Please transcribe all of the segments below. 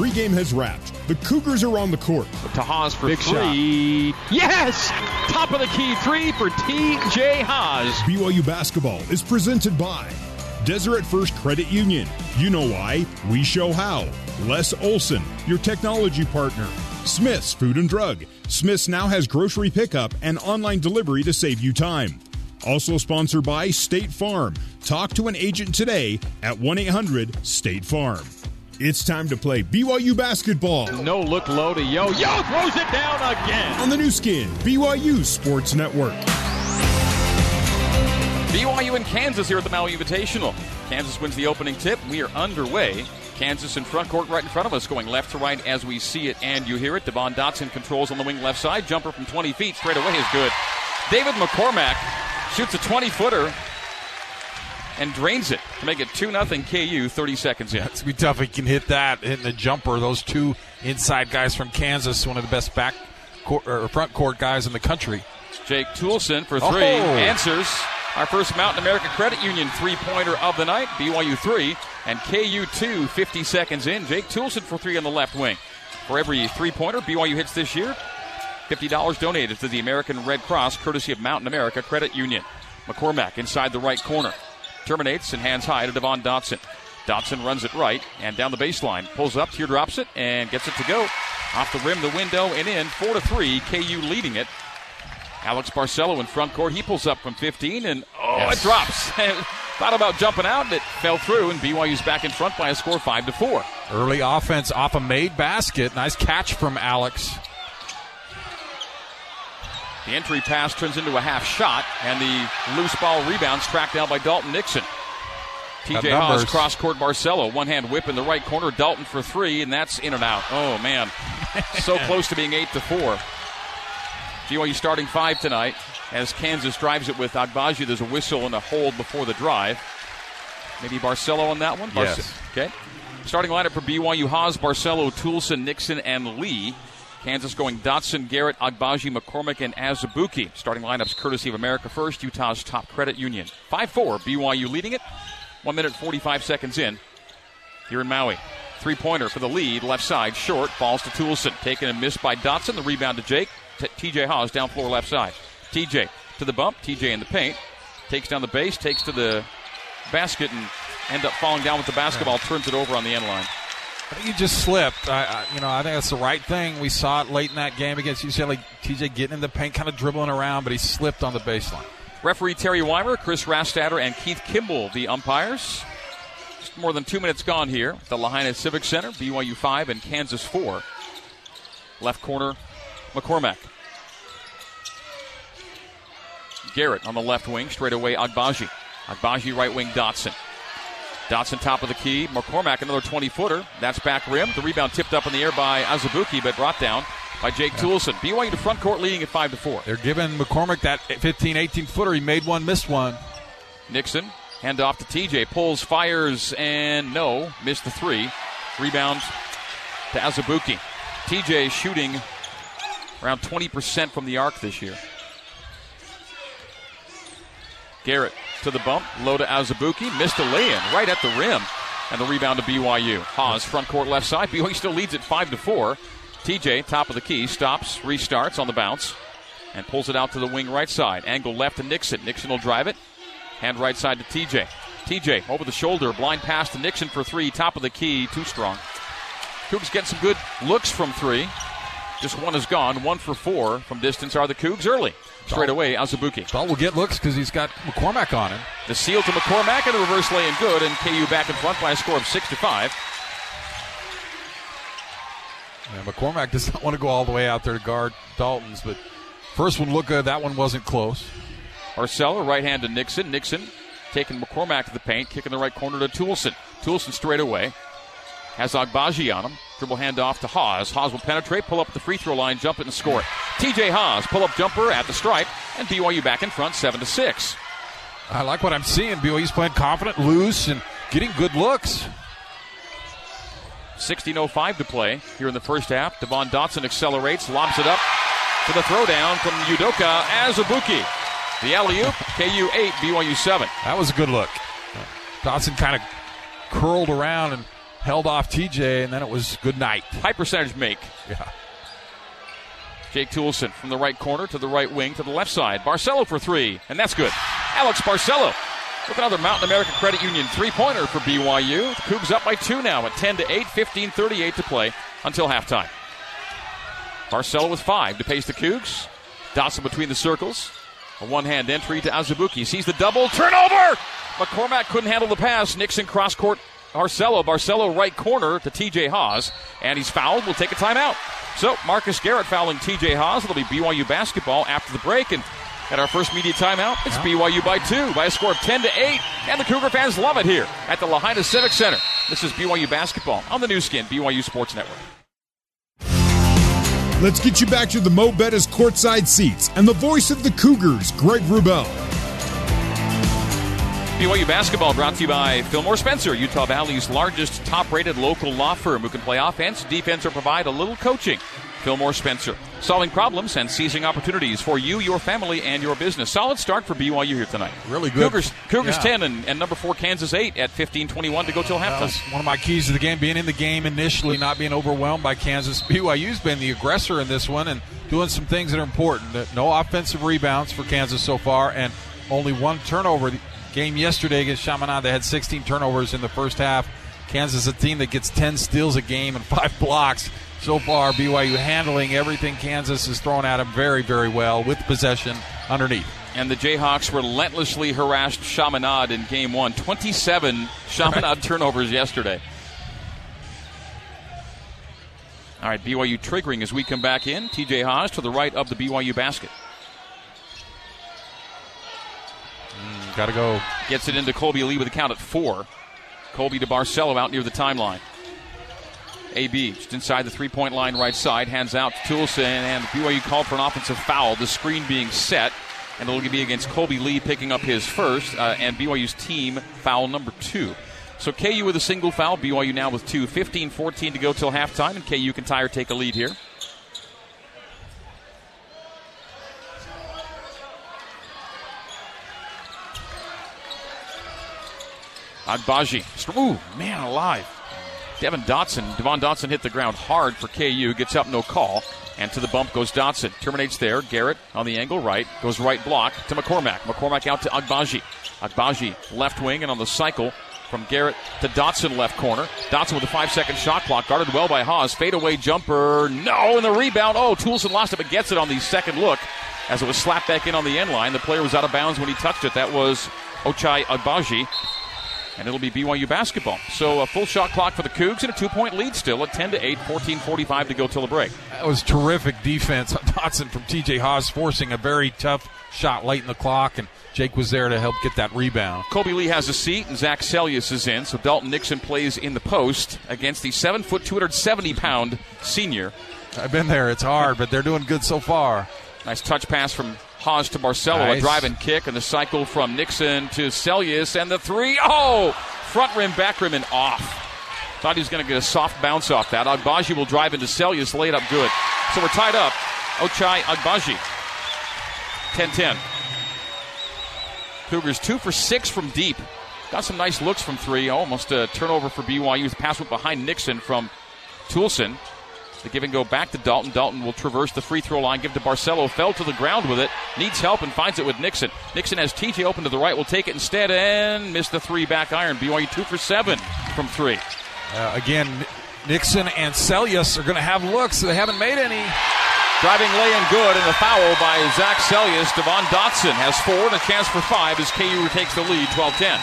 pregame has wrapped. The Cougars are on the court. To Haws for Big three. Yes! Top of the key three for TJ Haws. BYU basketball is presented by Deseret First Credit Union. You know why. We show how. Les Olson, your technology partner. Smith's Food and Drug. Smith's now has grocery pickup and online delivery to save you time. Also sponsored by State Farm. Talk to an agent today at 1 800 State Farm. It's time to play BYU basketball No look low to Yo. Yo throws it down again. on the Nu Skin, BYU Sports Network. BYU and Kansas here at the Maui Invitational. Kansas wins the opening tip. We are underway. Kansas in front court right in front of us, going left to right as we see it and you hear it. Devon Dotson controls on the wing left side. Jumper from 20 feet straight away is good. David McCormack shoots a 20 footer and drains it to make it 2 0 KU 30 seconds in. It's gonna be tough. if He can hit that, hitting the jumper. Those two inside guys from Kansas, one of the best back court, or front court guys in the country. Jake Toolson for three. Oh. Answers. Our first Mountain America Credit Union three pointer of the night. BYU three and KU two, 50 seconds in. Jake Toolson for three on the left wing. For every three pointer BYU hits this year, $50 donated to the American Red Cross, courtesy of Mountain America Credit Union. McCormack inside the right corner. Terminates and hands high to Devon Dotson. Dotson runs it right and down the baseline. Pulls up, here drops it, and gets it to go. Off the rim, the window, and in. 4 to 3, KU leading it. Alex Barcelo in front court. He pulls up from 15, and oh, Yes. it drops. Thought about jumping out, and it fell through, and BYU's back in front by a score 5 to 4. Early offense off a made basket. Nice catch from Alex. The entry pass turns into a half shot, and the loose ball rebounds tracked down by Dalton Nixon. TJ Haws cross court Barcelo, one hand whip in the right corner. Dalton for three, and that's in and out. Oh man, so close to being eight to four. BYU starting five tonight as Kansas drives it with Agbaji. There's a whistle and a hold before the drive. Maybe Barcelo on that one. Barce- Yes. Okay. Starting lineup for BYU: Haws, Barcelo, Toolson, Nixon, and Lee. Kansas going Dotson, Garrett, Agbaji, McCormack, and Azubuike. Starting lineups courtesy of America First, Utah's top credit union. 5 4, BYU leading it. 1 minute 45 seconds in here in Maui. Three pointer for the lead, left side, short, falls to Toolson. Taken and missed by Dotson. The rebound to Jake. TJ Haws down floor left side. TJ to the bump. TJ in the paint. Takes down the base, takes to the basket, and end up falling down with the basketball. Turns it over on the end line. I think he just slipped. I, I, you know, I think that's the right thing. We saw it late in that game against UCLA. TJ getting in the paint, kind of dribbling around, but he slipped on the baseline. Referee Terry Wymer, Chris Rastatter, and Keith Kimble, the umpires. Just more than two minutes gone here at the Lahaina Civic Center. BYU 5 and Kansas 4. Left corner, McCormack. Garrett on the left wing, straight away Agbaji. Agbaji right wing Dotson. Dotson top of the key. McCormack another 20 footer. That's back rim. The rebound tipped up in the air by Azubuike, but brought down by Jake Toolson. BYU to front court leading at 5 to 4. They're giving McCormack that 15, 18 footer. He made one, missed one. Nixon, hand off to TJ, pulls, fires, and no, missed the three. Rebound to Azubuike. TJ shooting around 20% from the arc this year. Garrett to the bump, low to Azubuike, missed a lay-in right at the rim, and the rebound to BYU. Haws front court left side. BYU still leads at five to four. TJ top of the key, stops, restarts on the bounce, and pulls it out to the wing right side. Angle left to Nixon. Nixon will drive it. Hand right side to TJ. TJ over the shoulder, blind pass to Nixon for three. Top of the key, too strong. Cougs get some good looks from three. Just one is gone. One for four from distance are the Cougs early. Straight away, Azubuike. Well, we'll get looks because he's got McCormack on him. The seal to McCormack and the reverse lay in good, and KU back in front by a score of six to five. Yeah, McCormack does not want to go all the way out there to guard Dalton's, but first one looked good. That one wasn't close. Barcelo, right hand to Nixon. Nixon taking McCormack to the paint, kicking the right corner to Toolson. Toolson straight away. Has Agbaji on him. Dribble hand off to Haws. Haws will penetrate, pull up the free throw line, jump it and score it. TJ Haws, pull up jumper at the stripe, and BYU back in front, seven to six. I like what I'm seeing. BYU's playing confident, loose, and getting good looks. 16.05 to play here in the first half. Devon Dotson accelerates, lobs it up for the throwdown from Udoka Azubuike. The alley oop, KU 8, BYU 7. That was a good look. Dotson kind of curled around and held off TJ, and then it was good night. High percentage make. Yeah. Jake Toolson from the right corner to the right wing to the left side. Barcelo for three, and that's good. Alex Barcelo with another Mountain American Credit Union three pointer for BYU. The Cougs up by two now at 10 to 8, 15 38 to play until halftime. Barcelo with five to pace the Cougs. Dotson between the circles. A one hand entry to Azubuike. Sees the double. Turnover! McCormack couldn't handle the pass. Nixon cross court. Barcelo. Barcelo right corner to TJ Haws. And he's fouled. We'll take a timeout. So Marcus Garrett fouling TJ Haws. It'll be BYU basketball after the break. And at our first media timeout, it's BYU by two by a score of 10 to 8. And the Cougar fans love it here at the Lahaina Civic Center. This is BYU basketball on the Nu Skin, BYU Sports Network. Let's get you back to the Mo Bettahs courtside seats and the voice of the Cougars, Greg Wrubell. BYU basketball brought to you by Fillmore Spencer, Utah Valley's largest top rated local law firm who can play offense, defense, or provide a little coaching. Fillmore Spencer, solving problems and seizing opportunities for you, your family, and your business. Solid start for BYU here tonight. Really good. Cougars, Cougars Yeah. 10 and, and number 4 Kansas 8 at 15-21 to go till halftime. one of my keys to the game, being in the game initially, not being overwhelmed by Kansas. BYU's been the aggressor in this one and doing some things that are important. No offensive rebounds for Kansas so far, and only one turnover. Game yesterday against Chaminade, they had 16 turnovers in the first half. Kansas is a team that gets 10 steals a game and five blocks. So far, BYU handling everything Kansas has thrown at them very, very well with possession underneath. And the Jayhawks relentlessly harassed Chaminade in game one. 27 Chaminade turnovers yesterday. All right, BYU triggering as we come back in. TJ Haws to the right of the BYU basket. Got to go. Gets it into Kolby Lee with a count at four. Kolby to Barcelo out near the timeline. AB just inside the three point line right side. Hands out to Toolson, and BYU called for an offensive foul. The screen being set, and it'll be against Kolby Lee picking up his first, uh, and BYU's team foul number two. So KU with a single foul, BYU now with two. 15 14 to go till halftime, and KU can tie or take a lead here. Agbaji. Ooh, man alive. Devon Dotson. Devon Dotson hit the ground hard for KU. Gets up, no call. And to the bump goes Dotson. Terminates there. Garrett on the angle right. Goes right block to McCormack. McCormack out to Agbaji. Agbaji left wing and on the cycle from Garrett to Dotson left corner. Dotson with a five second shot clock. Guarded well by Haws. Fadeaway jumper. No. And the rebound. Oh, Toolson lost it but gets it on the second look as it was slapped back in on the end line. The player was out of bounds when he touched it. That was Ochai Agbaji and it'll be BYU basketball. So a full shot clock for the Cougs and a two point lead still at 10 to 8, 14 45 to go till the break. That was terrific defense on Dotson from TJ Haws, forcing a very tough shot late in the clock, and Jake was there to help get that rebound. Kolby Lee has a seat and Zach Seljaas is in, so Dalton Nixon plays in the post against the 7 foot 270 pound senior. I've been there; it's hard, but they're doing good so far. Nice touch pass from Haws to Barcelo, a Nice. drive and kick, and the cycle from Nixon to Seljaas, and the three. Oh! Front rim, back rim, and off. Thought he was going to get a soft bounce off that. Agbaji will drive into Seljaas, lay it up good. So we're tied up. Ochai Agbaji. 10 10. Cougars two for six from deep. Got some nice looks from three. Almost a turnover for BYU. The pass went behind Nixon from Toolson. The give and go back to Dalton. Dalton will traverse the free throw line, give to Barcelo. Fell to the ground with it. Needs help and finds it with Nixon. Nixon has TJ open to the right. Will take it instead and miss the three back iron. BYU two for seven from three. Uh, again, Nixon and Seljaas are going to have looks. They haven't made any. Driving lay in good and a foul by Zach Seljaas. Devon Dotson has four and a chance for five as KU takes the lead 12 10.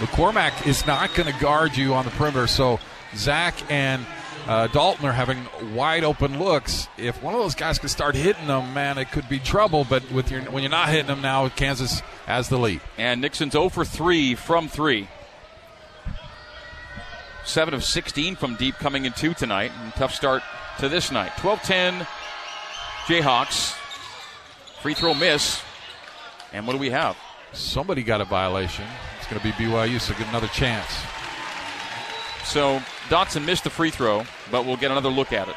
McCormack is not going to guard you on the perimeter, so Zach and uh, Dalton are having wide open looks. If one of those guys could start hitting them, man, it could be trouble. But with your when you're not hitting them now, Kansas has the lead. And Nixon's 0 for 3 from 3. 7 of 16 from deep coming in two tonight. And tough start to this night. 12 10 Jayhawks. Free throw miss. And what do we have? Somebody got a violation. Going to be BYU, so get another chance. So Dotson missed the free throw, but we'll get another look at it.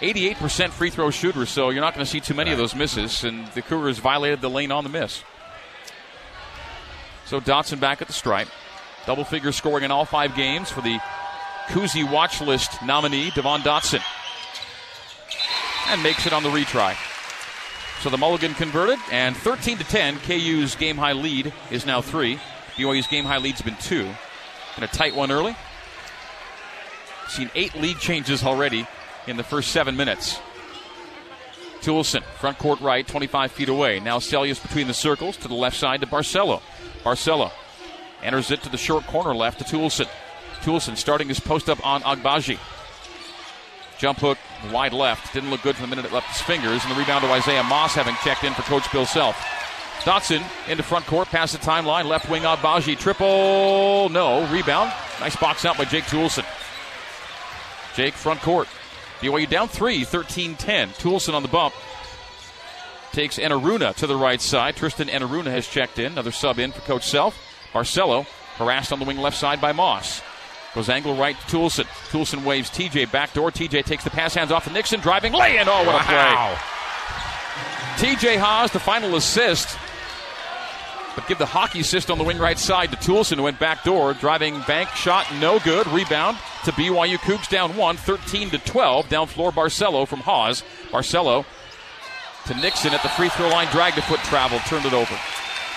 88% free throw shooter, so you're not going to see too many of those misses. And the Cougars violated the lane on the miss. So Dotson back at the stripe. Double figure scoring in all five games for the Cousy watch list nominee, Devon Dotson. And makes it on the retry. So the mulligan converted, and 13 to 10, KU's game high lead is now three. BYU's game high lead's been two. And a tight one early. Seen eight lead changes already in the first seven minutes. Toolson, front court right, 25 feet away. Now Seljaas between the circles to the left side to Barcelo. Barcelo enters it to the short corner left to Toolson. Toolson starting his post up on Agbaji. Jump hook wide left. Didn't look good for the minute it left his fingers. And the rebound to Isaiah Moss having checked in for Coach Bill Self. Dotson into front court, past the timeline, left wing Agbaji. Triple, no. Rebound. Nice box out by Jake Toolson. Jake front court. BYU down three, 13 10. Toolson on the bump. Takes Enaruna to the right side. Tristan Enaruna has checked in. Another sub in for Coach Self. Barcelo harassed on the wing left side by Moss. Goes angle right to Toolson. Toolson waves TJ backdoor. TJ takes the pass hands off to Nixon. Driving, lay in. Oh, what a play. TJ Haws, the final assist. But give the hockey assist on the wing right side to Toolson, who went backdoor. Driving bank shot, no good. Rebound to BYU Cougs down one, 13 to 12. Down floor, Barcelo from Haws. Barcelo to Nixon at the free throw line, dragged a foot travel, turned it over.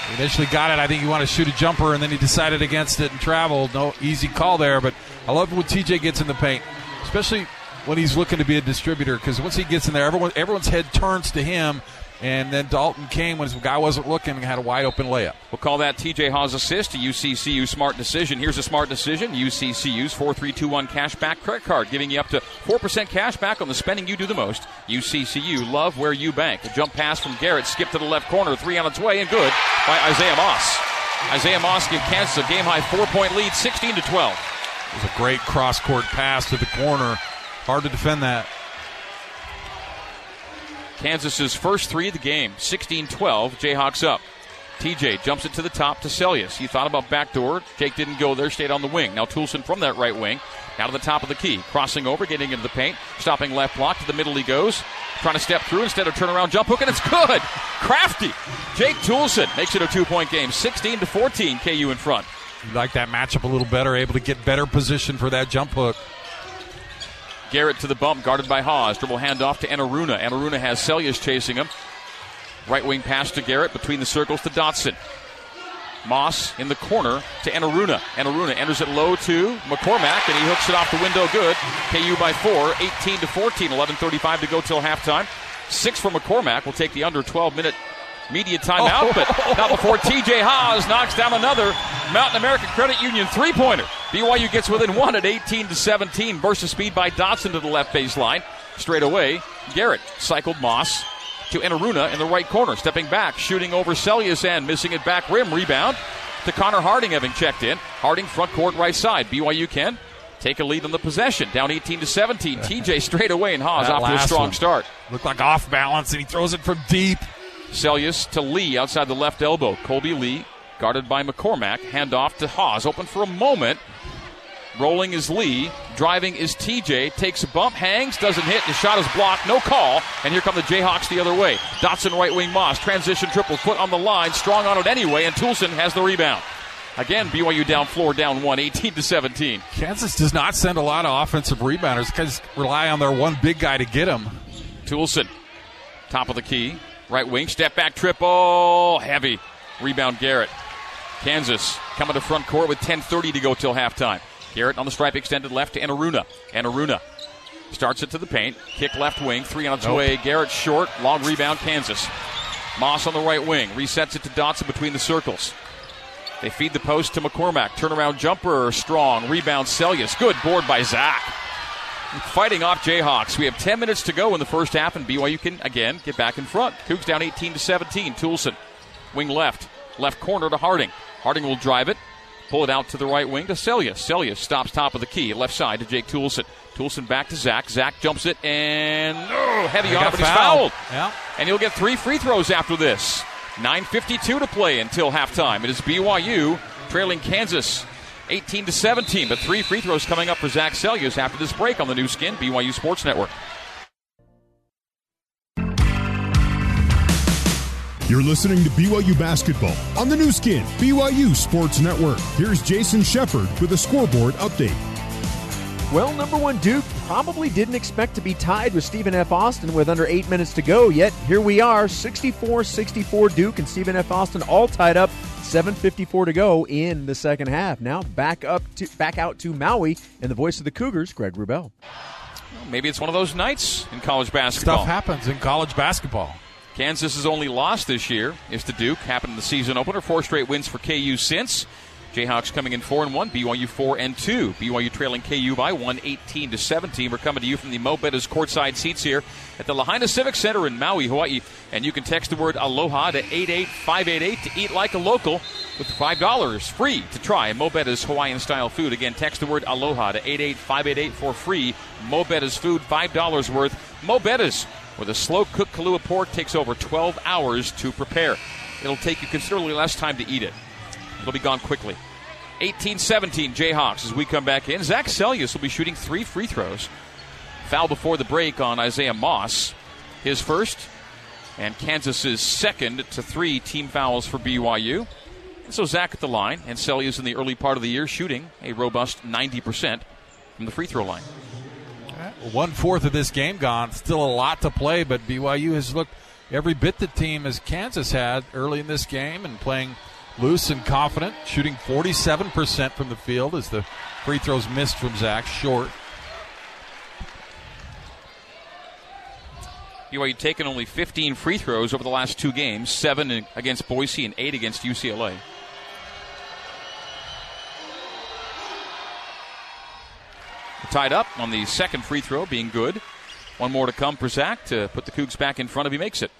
He initially got it. I think he wanted to shoot a jumper, and then he decided against it and traveled. No easy call there, but I love when TJ gets in the paint, especially when he's looking to be a distributor. Because once he gets in there, everyone everyone's head turns to him. And then Dalton came when his guy wasn't looking and had a wide open layup. We'll call that TJ Haws' assist, a UCCU smart decision. Here's a smart decision UCCU's 4321 cashback credit card, giving you up to 4% cash back on the spending you do the most. UCCU, love where you bank. A jump pass from Garrett, skip to the left corner, three on its way, and good by Isaiah Moss. Isaiah Moss gives Kansas a game high four point lead, 16 to 12. It was a great cross court pass to the corner. Hard to defend that. Kansas's first three of the game, 16 12. Jayhawks up. TJ jumps it to the top to Seljaas. He thought about backdoor. Jake didn't go there, stayed on the wing. Now Toolson from that right wing. Now to the top of the key. Crossing over, getting into the paint. Stopping left block. To the middle he goes. Trying to step through instead of turn around jump hook, and it's good. Crafty. Jake Toolson makes it a two point game. 16 to 14, KU in front. You like that matchup a little better, able to get better position for that jump hook. Garrett to the bump, guarded by Haws. Dribble handoff to Enaruna. Enaruna has Seljaas chasing him. Right wing pass to Garrett between the circles to Dotson. Moss in the corner to Enaruna. Enaruna enters it low to McCormack, and he hooks it off the window good. KU by four, 18 to 14, 11.35 to go till halftime. Six for McCormack. will take the under 12 minute media timeout, but not before TJ Haws knocks down another Mountain American Credit Union three pointer. BYU gets within one at 18 to 17. Burst of speed by Dotson to the left baseline. Straight away, Garrett cycled Moss to Enaruna in the right corner. Stepping back, shooting over Seljaas and missing it back rim. Rebound to Connor Harding having checked in. Harding front court right side. BYU can take a lead on the possession. Down 18 to 17. TJ straight away and Haws off to a strong one. start. Looked like off balance and he throws it from deep. Seljaas to Lee outside the left elbow. Kolby Lee guarded by McCormack. Handoff to Haws. Open for a moment. Rolling is Lee. Driving is TJ. Takes a bump, hangs, doesn't hit. The shot is blocked. No call. And here come the Jayhawks the other way. Dotson right wing Moss. Transition triple foot on the line. Strong on it anyway. And Toolson has the rebound. Again, BYU down floor, down one, 18 to 17. Kansas does not send a lot of offensive rebounders because rely on their one big guy to get them. Toolson, top of the key, right wing, step back triple, heavy. Rebound Garrett. Kansas coming to front court with 10:30 to go till halftime. Garrett on the stripe extended left to Enaruna. Enaruna starts it to the paint. Kick left wing. Three on its nope. way. Garrett short. Long rebound Kansas. Moss on the right wing. Resets it to Dotson between the circles. They feed the post to McCormack. Turnaround jumper. Strong. Rebound Seljaas. Good board by Zach. Fighting off Jayhawks. We have 10 minutes to go in the first half, and BYU can again get back in front. Cougs down 18 to 17. Toolson, wing left, left corner to Harding. Harding will drive it, pull it out to the right wing to Seljaas. Seljaas stops top of the key, left side to Jake Toolson. Toolson back to Zach. Zach jumps it and oh, heavy on, but he's fouled. Yeah. And he'll get three free throws after this. 9.52 to play until halftime. It is BYU trailing Kansas 18 to 17. But three free throws coming up for Zach Seljaas after this break on the Nu Skin BYU Sports Network. You're listening to BYU Basketball on the Nu Skin, BYU Sports Network. Here's Jason Shepard with a scoreboard update. Well, number one Duke probably didn't expect to be tied with Stephen F. Austin with under eight minutes to go, yet here we are 64 64 Duke and Stephen F. Austin all tied up, 7.54 to go in the second half. Now back up to back out to Maui and the voice of the Cougars, Greg Wrubell. Maybe it's one of those nights in college basketball. Stuff happens in college basketball. Kansas's only loss this year is to Duke. Happened in the season opener. Four straight wins for KU since. Jayhawks coming in four and one. BYU four and two. BYU trailing KU by one, 18 to 17. We're coming to you from the Mo Betta's courtside seats here at the Lahaina Civic Center in Maui, Hawaii. And you can text the word Aloha to 88588 to eat like a local with $5 free to try Mo Betta's Hawaiian style food. Again, text the word Aloha to 88588 for free. Mo Betta's food, $5 worth. Mo Betta's where the slow cooked Kalua pork takes over 12 hours to prepare. It'll take you considerably less time to eat it. It'll be gone quickly. 18 17 Jayhawks as we come back in. Zach Seljaas will be shooting three free throws. Foul before the break on Isaiah Moss. His first, and Kansas's second to three team fouls for BYU. And so Zach at the line, and Seljaas in the early part of the year shooting a robust 90% from the free throw line. One fourth of this game gone. Still a lot to play, but BYU has looked every bit the team as Kansas had early in this game and playing loose and confident, shooting 47% from the field as the free throws missed from Zach short. BYU taken only 15 free throws over the last two games, seven against Boise and eight against UCLA. Tied up on the second free throw, being good. One more to come for Zach to put the Cougs back in front if he makes it.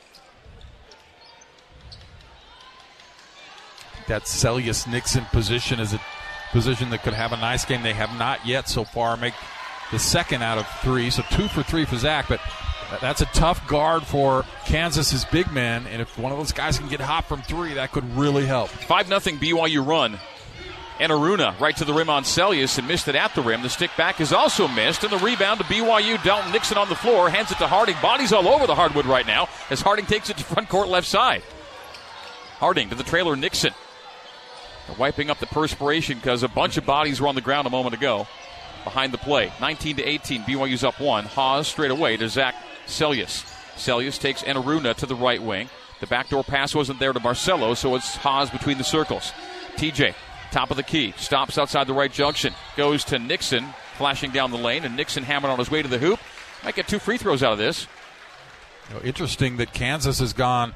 That Seljaas Nixon position is a position that could have a nice game. They have not yet so far make the second out of three, so two for three for Zach. But that's a tough guard for Kansas's big man, and if one of those guys can get hot from three, that could really help. Five nothing BYU run. Enaruna right to the rim on Seljaas and missed it at the rim. The stick back is also missed, and the rebound to BYU. Dalton Nixon on the floor hands it to Harding. Bodies all over the hardwood right now as Harding takes it to front court left side. Harding to the trailer Nixon. Wiping up the perspiration because a bunch of bodies were on the ground a moment ago. Behind the play, 19 to 18. BYU's up one. Haws straight away to Zach Seljaas. Seljaas takes Enaruna to the right wing. The backdoor pass wasn't there to Barcelo, so it's Haws between the circles. TJ Top of the key. Stops outside the right junction. Goes to Nixon, flashing down the lane, and Nixon hammered on his way to the hoop. Might get two free throws out of this. You know, interesting that Kansas has gone.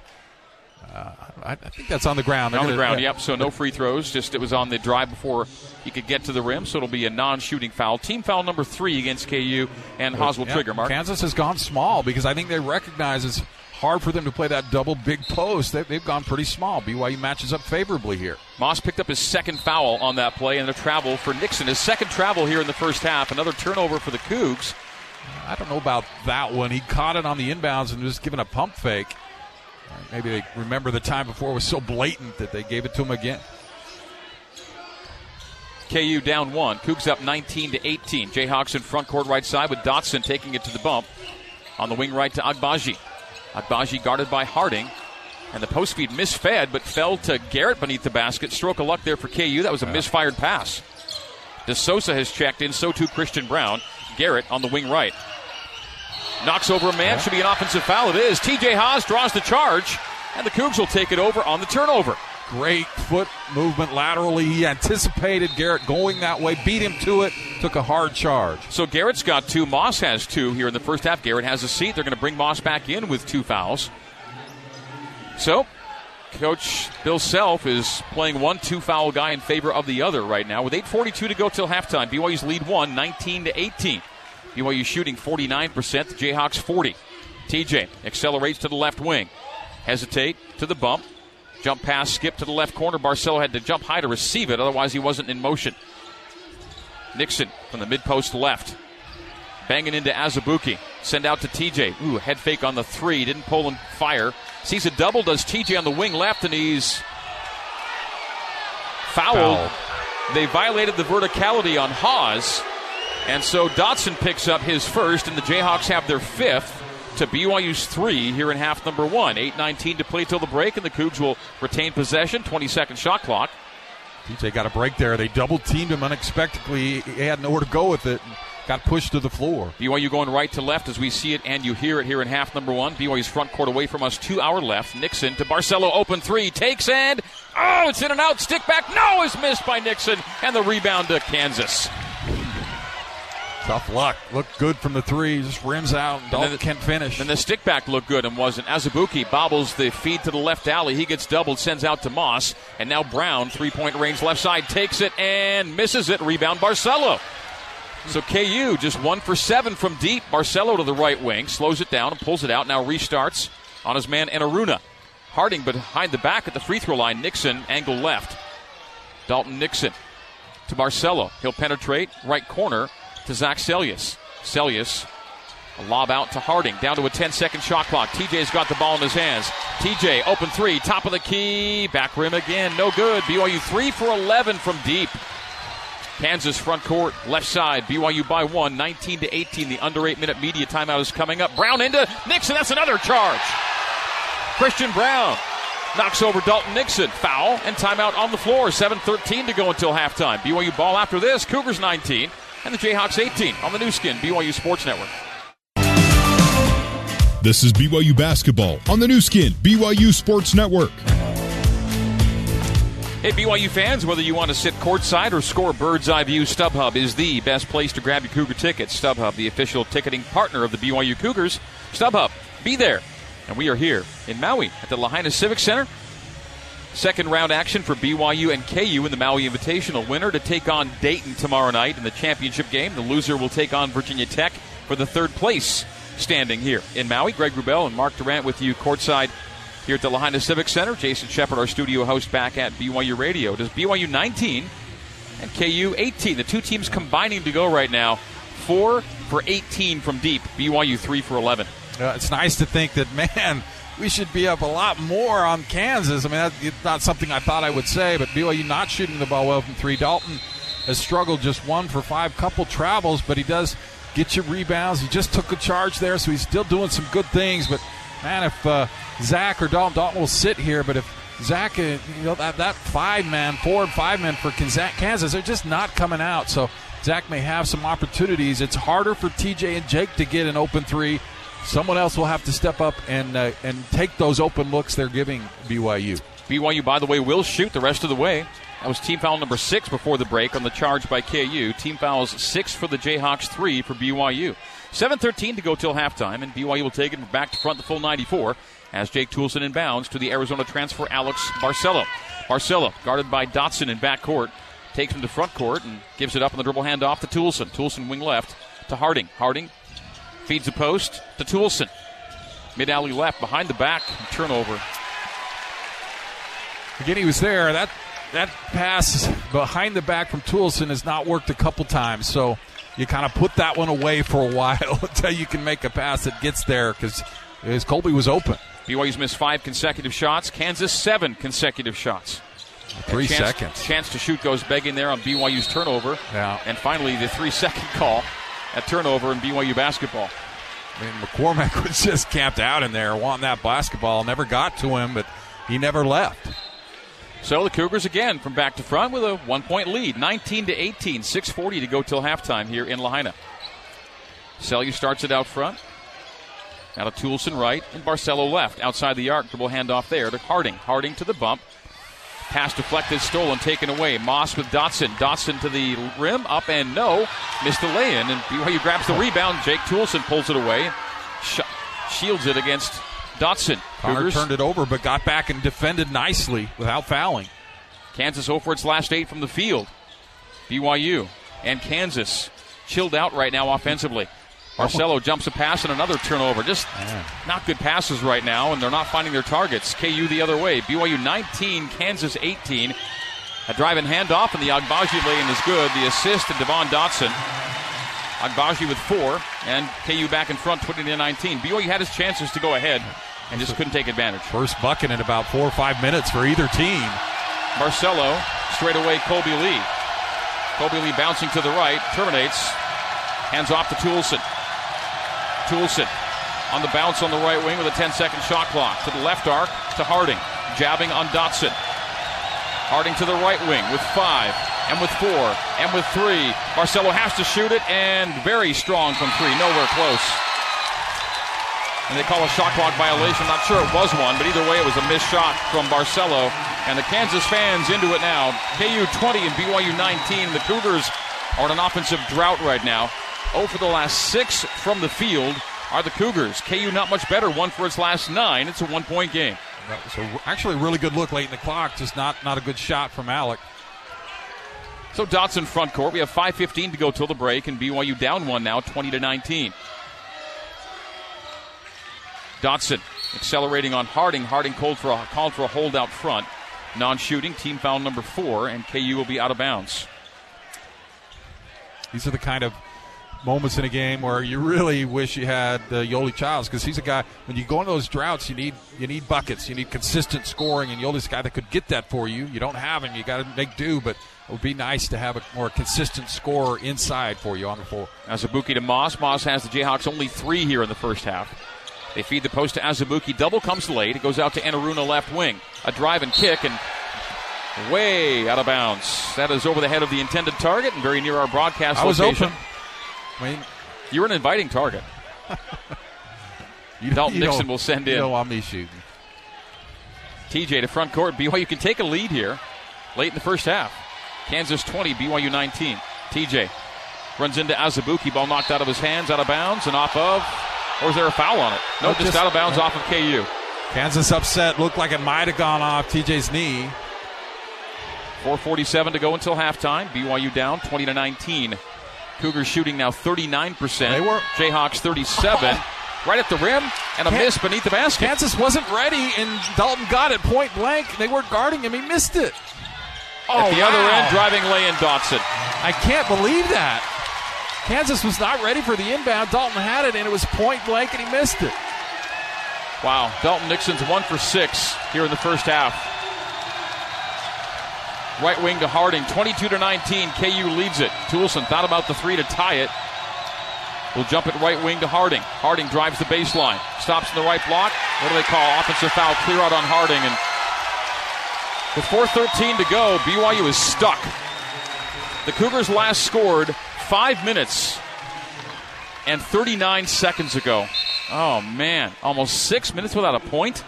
Uh, I, think that's on the ground. on the ground, yeah. yep. So no free throws. Just it was on the drive before he could get to the rim. So it'll be a non-shooting foul. Team foul number three against KU, and Haws will yeah, trigger. Mark Kansas has gone small because I think they recognize it's hard for them to play that double big post. They, have gone pretty small. BYU matches up favorably here. Moss picked up his second foul on that play and a travel for Nixon. His second travel here in the first half. Another turnover for the Cougs. I don't know about that one. He caught it on the inbounds and was given a pump fake. Maybe they remember the time before it was so blatant that they gave it to him again. KU down one. Cougs up 19 to 18. Jayhawks in front court right side with Dotson taking it to the bump. On the wing right to Agbaji. Agbaji guarded by Harding. And the post feed misfed, but fell to Garrett beneath the basket. Stroke of luck there for KU. That was a misfired pass. De Sousa has checked in, so too Christian Braun. Garrett on the wing right. Knocks over a man. Should be an offensive foul. It is. TJ Haws draws the charge, and the Cougs will take it over on the turnover. Great foot movement laterally. He anticipated Garrett going that way, beat him to it, took a hard charge. So Garrett's got two. Moss has two here in the first half. Garrett has a seat. They're going to bring Moss back in with two fouls. So, Coach Bill Self is playing one two foul guy in favor of the other right now with 8.42 to go till halftime. BYU's lead one, 19 to 18. BYU shooting 49%, the Jayhawks 40. TJ accelerates to the left wing. Hesitate to the bump. Jump pass, skip to the left corner. Barcelo had to jump high to receive it, otherwise, he wasn't in motion. Nixon from the mid post left. Banging into Azubuike. Send out to TJ. Ooh, head fake on the three. Didn't pull and fire. Sees a double, does TJ on the wing left, and he's fouled. Foul. They violated the verticality on Haws. And so Dotson picks up his first, and the Jayhawks have their fifth. to BYU's three here in half number one. 8.19 to play till the break, and the Cougs will retain possession. 20 second shot clock. TJ got a break there. They double teamed him unexpectedly. He had nowhere to go with it. Got pushed to the floor. BYU going right to left as we see it and you hear it here in half number one. BYU's front court away from us to our left. Nixon to Barcelo, open three, takes and oh, it's in and out. Stick back, no, is missed by Nixon, and the rebound to Kansas. Tough luck. Looked good from the three. Just rims out. And Dalton can't finish. And the stick back looked good and wasn't. Azubuike bobbles the feed to the left alley. He gets doubled, sends out to Moss. And now Braun, three point range left side, takes it and misses it. Rebound Barcelo. So KU just one for seven from deep. Barcelo to the right wing, slows it down and pulls it out. Now restarts on his man Enaruna. Harding behind the back at the free throw line. Nixon, angle left. Dalton Nixon to Barcelo. He'll penetrate right corner to Zach Seljaas. Seljaas, a lob out to Harding, down to a 10 second shot clock. TJ's got the ball in his hands. TJ, open three, top of the key, back rim again, no good. BYU 3 for 11 from deep. Kansas front court, left side, BYU by one, 19 to 18. The under eight minute media timeout is coming up. Braun into Nixon, that's another charge. Christian Braun knocks over Dalton Nixon. Foul and timeout on the floor. 7.13 to go until halftime. BYU ball after this. Cougars 19 and the Jayhawks 18 on the Nu Skin, BYU Sports Network. This is BYU basketball on the Nu Skin, BYU Sports Network. Hey, BYU fans, whether you want to sit courtside or score bird's eye view, StubHub is the best place to grab your Cougar tickets. StubHub, the official ticketing partner of the BYU Cougars. StubHub, be there. And we are here in Maui at the Lahaina Civic Center. Second round action for BYU and KU in the Maui Invitational. Winner to take on Dayton tomorrow night in the championship game. The loser will take on Virginia Tech for the third place standing here in Maui. Greg Wrubell and Mark Durrant with you courtside here at the Lahaina Civic Center. Jason Shepard, our studio host, back at BYU Radio. Does BYU 19 and KU 18? The two teams combining to go right now. Four for 18 from deep. BYU three for 11. Uh, it's nice to think that, man, we should be up a lot more on Kansas. I mean, that's not something I thought I would say, but BYU not shooting the ball well from three. Dalton has struggled just one for five, couple travels, but he does get you rebounds. He just took a charge there, so he's still doing some good things. But man, if uh, Zach or Dalton, Dalton will sit here, but if Zach, uh, you know, that, that five man, four and five men for Kansas, they're just not coming out. So Zach may have some opportunities. It's harder for TJ and Jake to get an open three. Someone else will have to step up and uh, and take those open looks they're giving BYU. BYU, by the way, will shoot the rest of the way. That was team foul number six before the break on the charge by KU. Team fouls six for the Jayhawks, three for BYU. 7.13 to go till halftime, and BYU will take it back to front the full 94 as Jake Toolson inbounds to the Arizona transfer Alex Barcelo. Barcelo, guarded by Dotson in back court, takes him to front court and gives it up on the dribble handoff to Toolson. Toolson wing left to Harding. Harding feeds the post to Toolson. Mid alley left, behind the back, turnover. Again, he was there. That that pass behind the back from Toolson has not worked a couple times. So you kind of put that one away for a while until you can make a pass that gets there because Kolby was open. BYU's missed five consecutive shots. Kansas seven consecutive shots. Three chance, seconds. Chance to shoot goes begging there on BYU's turnover. Yeah. And finally, the three second call at turnover in BYU basketball. I mean, McCormack was just camped out in there wanting that basketball. Never got to him, but he never left. So the Cougars again from back to front with a one point lead, 19 to 18, 6:40 to go till halftime here in Lahaina. Seljaas starts it out front. Out of Toolson right and Barcelo left outside the arc. Dribble handoff there to Harding. Harding to the bump. Pass deflected, stolen, taken away. Moss with Dotson. Dotson to the rim, up and no. Missed the lay in, and BYU grabs the rebound. Jake Toolson pulls it away. Sh- shields it against Dotson. Connor turned it over, but got back and defended nicely without fouling. Kansas oh over its last eight from the field. BYU and Kansas chilled out right now offensively. Barcelo jumps a pass and another turnover. Just yeah. not good passes right now, and they're not finding their targets. KU the other way. BYU 19, Kansas 18. A drive and handoff, and the Agbaji lane is good. The assist to Devon Dotson. Agbaji with four, and KU back in front, 20 to 19. BYU had his chances to go ahead and just couldn't take advantage. First bucket in about four or five minutes for either team. Barcelo, straight away, Kolby Lee. Kolby Lee bouncing to the right, terminates, hands off to Toolson. Toolson on the bounce on the right wing with a 10 second shot clock. To the left arc, to Harding. Jabbing on Dotson. Harding to the right wing with five, and with four, and with three. Barcelo has to shoot it, and very strong from three, nowhere close. And they call a shot clock violation. Not sure it was one, but either way, it was a missed shot from Barcelo. And the Kansas fans into it now. KU 20 and BYU 19. The Cougars are in an offensive drought right now. Oh, for the last six from the field are the Cougars. KU not much better. One for its last nine. It's a one point game. That was a, actually a really good look late in the clock, just not, not a good shot from Alec. So Dotson front court. We have 5:15 to go till the break, and BYU down one now, 20 to 19. Dotson accelerating on Harding. Harding called for a, called for a hold out front. Non-shooting, team foul number four, and KU will be out of bounds. These are the kind of moments in a game where you really wish you had uh, Yoeli Childs because he's a guy. When you go into those droughts, you need you need buckets, you need consistent scoring, and Yoeli's a guy that could get that for you. You don't have him, you got to make do. But it would be nice to have a more consistent scorer inside for you on the floor. Azubuike to Moss. Moss has the Jayhawks only three here in the first half. They feed the post to Azubuike. Double comes late. It goes out to Enaruna left wing. A drive and kick and way out of bounds. That is over the head of the intended target and very near our broadcast I was location. open. I mean, You're an inviting target. you, Dalton you Nixon will send you in. know want me shooting. TJ to front court. BYU can take a lead here late in the first half. Kansas 20, BYU 19. TJ runs into Azubuike. Ball knocked out of his hands, out of bounds, and off of. Or is there a foul on it? No, No, just, just- out of bounds uh, off of KU. Kansas upset. Looked like it might have gone off TJ's knee. 4:47 to go until halftime. BYU down 20 to 19. Cougars shooting now 39 percent. They were- Jayhawks 37. Right at the rim and a miss beneath the basket. Kansas wasn't ready, and Dalton got it point blank. They weren't guarding him. He missed it. at oh, the other end, driving lay in Dotson. I can't believe that. Kansas was not ready for the inbound. Dalton had it, and it was point blank, and he missed it. Wow, Dalton Nixon's one for six here in the first half. Right wing to Harding, 22 to 19. KU leads it. Toolson thought about the three to tie it. We'll jump it right wing to Harding. Harding drives the baseline, stops in the right block. What do they call? Offensive foul, clear out on Harding. And with 4:13 to go, BYU is stuck. The Cougars last scored five minutes and 39 seconds ago. Oh man, almost six minutes without a point.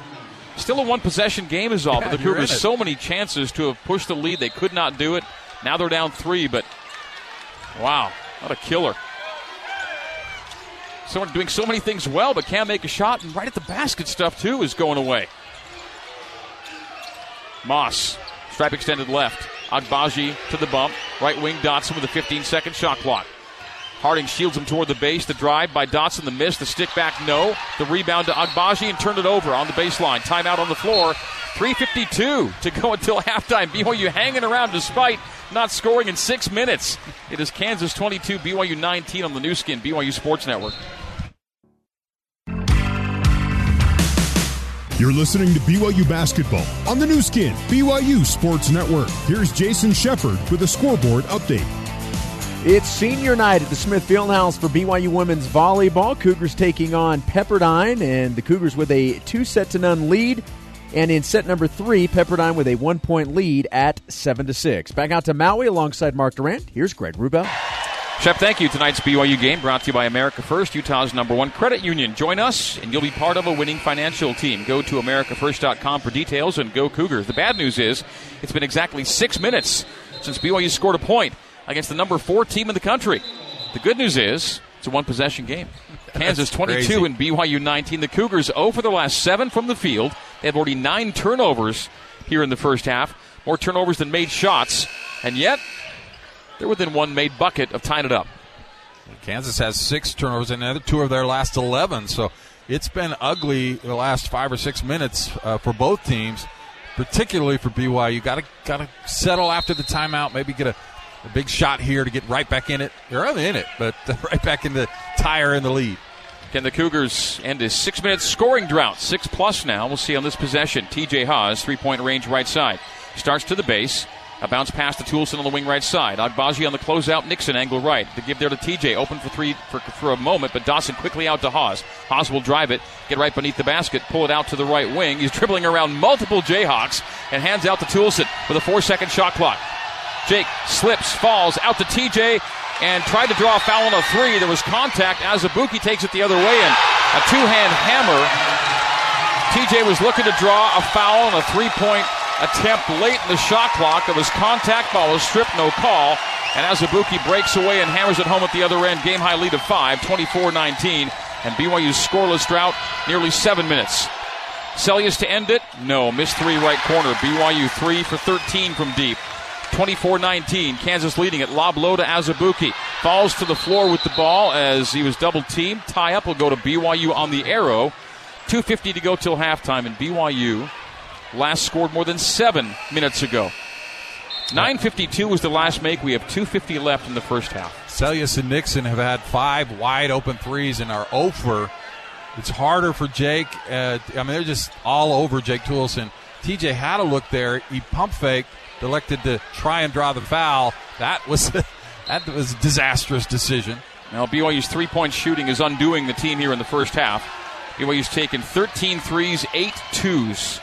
Still a one possession game is all, Yeah, but the Cougars so many chances to have pushed the lead. They could not do it. Now they're down three, but wow, what a killer. Someone doing so many things well, but can't make a shot, and right at the basket stuff too is going away. Moss, stripe extended left. Agbaji to the bump. Right wing Dotson with a 15 second shot clock. Harding shields him toward the base. The drive by Dotson. The miss. The stick back. No. The rebound to Agbaji and turned it over on the baseline. Timeout on the floor. 3.52 to go until halftime. BYU hanging around despite not scoring in six minutes. It is Kansas 22, BYU 19 on the Nu Skin, BYU Sports Network. You're listening to BYU Basketball on the Nu Skin, BYU Sports Network. Here's Jason Shepard with a scoreboard update. It's senior night at the Smith Fieldhouse for BYU women's volleyball. Cougars taking on Pepperdine, and the Cougars with a two set to none lead. And in set number three, Pepperdine with a one point lead at seven to six. Back out to Maui alongside Mark Durrant. Here's Greg Wrubell. Shep, thank you. Tonight's BYU game brought to you by America First, Utah's number one credit union. Join us, and you'll be part of a winning financial team. Go to AmericaFirst.com for details and go Cougars. The bad news is it's been exactly six minutes since BYU scored a point against the number four team in the country. The good news is it's a one possession game. Kansas 22 crazy. and BYU 19. The Cougars 0 for the last seven from the field. They have already nine turnovers here in the first half. More turnovers than made shots. And yet, they're within one made bucket of tying it up. Kansas has six turnovers and the other two of their last 11. So it's been ugly the last five or six minutes uh, for both teams, particularly for BYU. Got to got to settle after the timeout. Maybe get a, a big shot here to get right back in it. They're in it, but right back in the tire in the lead. Can the Cougars end a six minute scoring drought? Six plus now. We'll see on this possession. TJ Haws, three point range right side. Starts to the base. A bounce pass to Toolson on the wing right side. Agbaji on the closeout. Nixon angle right. The give there to TJ. Open for three for, for a moment, but Dotson quickly out to Haws. Haws will drive it, get right beneath the basket, pull it out to the right wing. He's dribbling around multiple Jayhawks and hands out to Toolson with a four second shot clock. Jake slips, falls out to TJ, and tried to draw a foul on a three. There was contact. Azubuike takes it the other way, and a two hand hammer. TJ was looking to draw a foul on a three point attempt late in the shot clock. There was contact, ball was stripped, no call. And Azubuike breaks away and hammers it home at the other end. Game high lead of five, 24 19. And BYU's scoreless drought, nearly seven minutes. Seljaas to end it? No. Missed three right corner. BYU three for 13 from deep. 24 19. Kansas leading it. Lob low to Azubuike. Falls to the floor with the ball as he was double teamed. Tie up will go to BYU on the arrow. 2.50 to go till halftime, and BYU last scored more than seven minutes ago. 9.52 was the last make. We have 2.50 left in the first half. Seljaas and Nixon have had five wide open threes and are over. It's harder for Jake. Uh, I mean, they're just all over Jake Toolson. TJ had a look there. He pump faked, elected to try and draw the foul. That was that was a disastrous decision. Now BYU's three-point shooting is undoing the team here in the first half. BYU's taken 13 threes, 8 twos.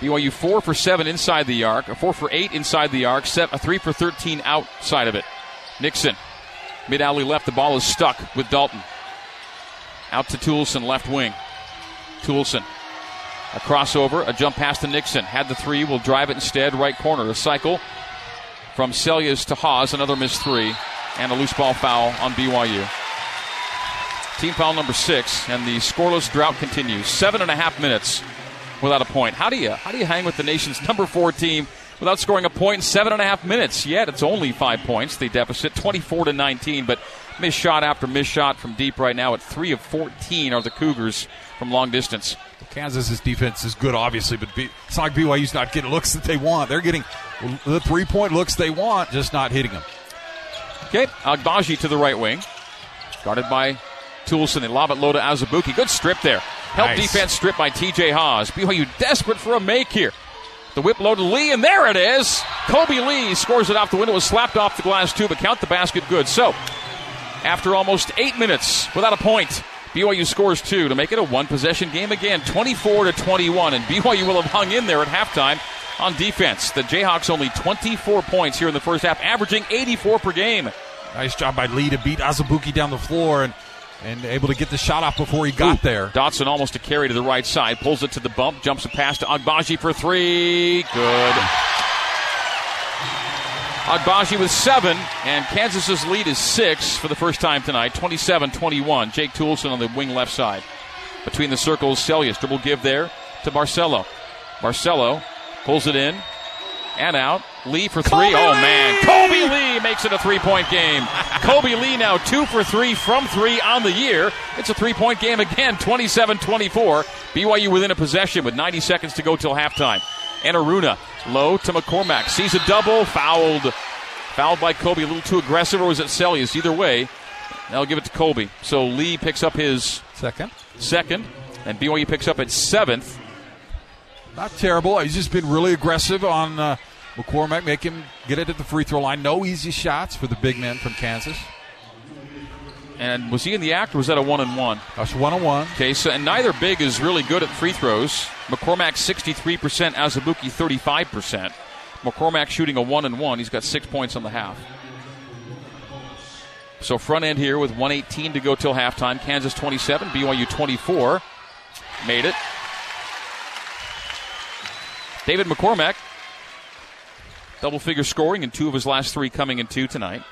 BYU 4 for 7 inside the arc, a 4 for 8 inside the arc, set a 3 for 13 outside of it. Nixon, mid alley left, the ball is stuck with Dalton. Out to Toolson, left wing. Toolson, a crossover, a jump pass to Nixon. Had the three, will drive it instead, right corner. A cycle from Seljaas to Haws, another missed three, and a loose ball foul on BYU. Team foul number six, and the scoreless drought continues. Seven and a half minutes without a point. How do you how do you hang with the nation's number four team without scoring a point in seven and a half minutes? Yet it's only five points. The deficit, twenty four to nineteen, but miss shot after miss shot from deep right now at three of fourteen are the Cougars from long distance. Kansas's defense is good, obviously, but it's not like BYU's not getting looks that they want. They're getting the three point looks they want, just not hitting them. Okay, Agbaji to the right wing, guarded by Toolson. They lob it low to Azubuike. Good strip there. Help nice. defense strip by TJ Haws. BYU desperate for a make here. The whip low to Lee, and there it is. Kolby Lee scores it off the window. It was slapped off the glass too, but count the basket good. So, after almost eight minutes without a point, BYU scores two to make it a one possession game again, 24 to 21, and BYU will have hung in there at halftime on defense. The Jayhawks only 24 points here in the first half, averaging 84 per game. Nice job by Lee to beat Azubuike down the floor and and able to get the shot off before he got Ooh, there. Dotson almost a carry to the right side, pulls it to the bump, jumps a pass to Agbaji for three. Good. Agbaji with seven, and Kansas's lead is six for the first time tonight, 27 21. Jake Toolson on the wing left side. Between the circles, Seljaas. Dribble give there to Barcelo. Barcelo pulls it in and out. Lee for three. Kolby oh, Lee! man. Kolby Lee makes it a three point game. Kolby Lee now two for three from three on the year. It's a three point game again, 27 24. BYU within a possession with 90 seconds to go till halftime. Enaruna low to McCormack. Sees a double. Fouled. Fouled by Kolby. A little too aggressive, or was it Seljaas? Either way, they'll give it to Kolby. So Lee picks up his second. Second. And BYU picks up its seventh. Not terrible. He's just been really aggressive on uh, McCormack, make him get it at the free throw line. No easy shots for the big men from Kansas. And was he in the act, or was that a one and one? That's one and one. Okay, so and neither big is really good at free throws. McCormack sixty three percent, Azubuike thirty five percent. McCormack shooting a one and one. He's got six points on the half. So front end here with 118 to go till halftime. Kansas 27, BYU 24. Made it. David McCormack double figure scoring in two of his last three coming in two tonight.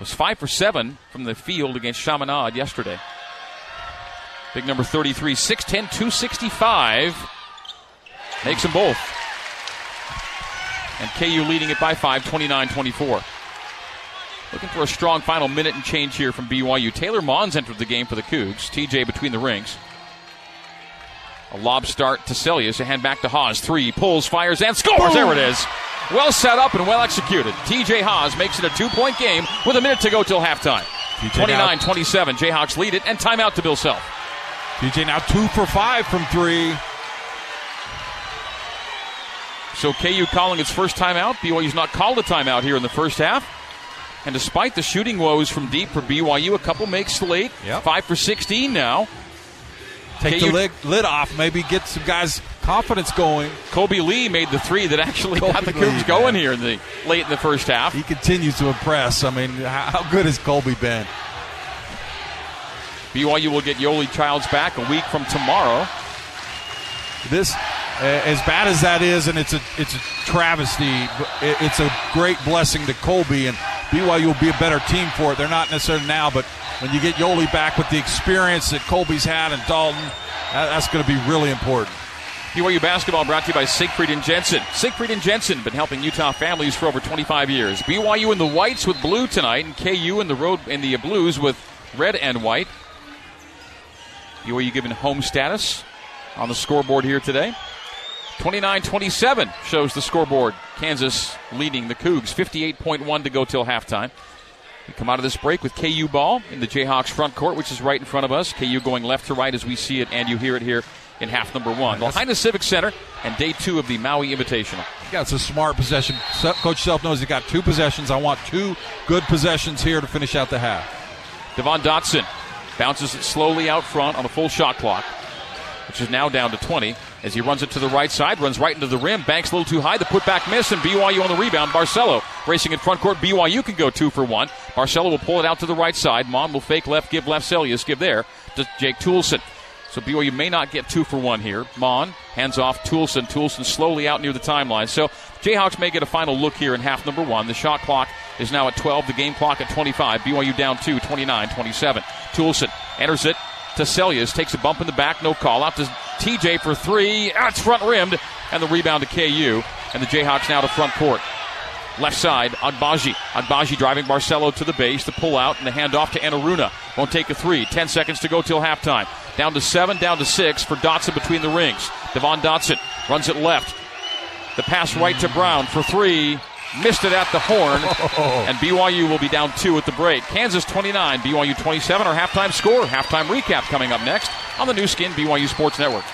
Was five for seven from the field against Chaminade yesterday. Big number 33, 6'10, 265. Makes them both. And KU leading it by five, 29 24. Looking for a strong final minute and change here from BYU. Taylor Mons entered the game for the Cougs. TJ between the rings. A lob start to Seljaas. A hand back to Haws. Three, pulls, fires, and scores. Boom. There it is. Well set up and well executed. TJ Haws makes it a two point game with a minute to go till halftime. 29 27. Jayhawks lead it, and timeout to Bill Self. TJ now two for five from three. So KU calling its first timeout. BYU's not called a timeout here in the first half. And despite the shooting woes from deep for BYU, a couple makes late. Yep. Five for 16 now. Take KU the lid, lid off, maybe get some guys' confidence going. Kolby Lee made the three that actually Kolby got the Cougs going man. here in the late in the first half. He continues to impress. I mean, how good has Kolby been? BYU will get Yoli Childs back a week from tomorrow. This, as bad as that is, and it's a it's a travesty. It's a great blessing to Kolby, and BYU will be a better team for it. They're not necessarily now, but when you get Yoli back with the experience that Colby's had and Dalton, that's going to be really important. BYU basketball brought to you by Siegfried and Jensen. Siegfried and Jensen been helping Utah families for over 25 years. BYU in the whites with blue tonight, and KU in the road in the blues with red and white. BYU given home status on the scoreboard here today. 29-27 shows the scoreboard. Kansas leading the Cougs. 58.1 to go till halftime. We come out of this break with KU ball in the Jayhawks front court, which is right in front of us. KU going left to right as we see it, and you hear it here in half number one. Lahaina Civic Center and day two of the Maui Invitational. Yeah, it's a smart possession. Coach Self knows he got two possessions. I want two good possessions here to finish out the half. Devon Dotson bounces it slowly out front on a full shot clock, which is now down to 20 as he runs it to the right side, runs right into the rim, banks a little too high, the putback miss, and BYU on the rebound. Barcelo racing in front court. BYU can go two for one. Barcelo will pull it out to the right side. Mon will fake left, give left, Seljaas give there to Jake Toolson. So BYU may not get two for one here. Mon hands off Toolson. Toolson slowly out near the timeline. So Jayhawks may get a final look here in half number one. The shot clock is now at 12, the game clock at 25. BYU down two, 29 27. Toolson enters it to Seljaas, takes a bump in the back, no call. Out to TJ for three. Ah, it's front rimmed, and the rebound to KU. And the Jayhawks now to front court. Left side, Agbaji. Agbaji driving Barcelo to the base, the pull out, and the handoff to Enaruna. Won't take a three. Ten seconds to go till halftime. Down to seven, down to six for Dotson between the rings. Devon Dotson runs it left. The pass right to Braun for three. Missed it at the horn. And BYU will be down two at the break. Kansas 29, BYU 27. Our halftime score. Halftime recap coming up next on the Nu Skin BYU Sports Network.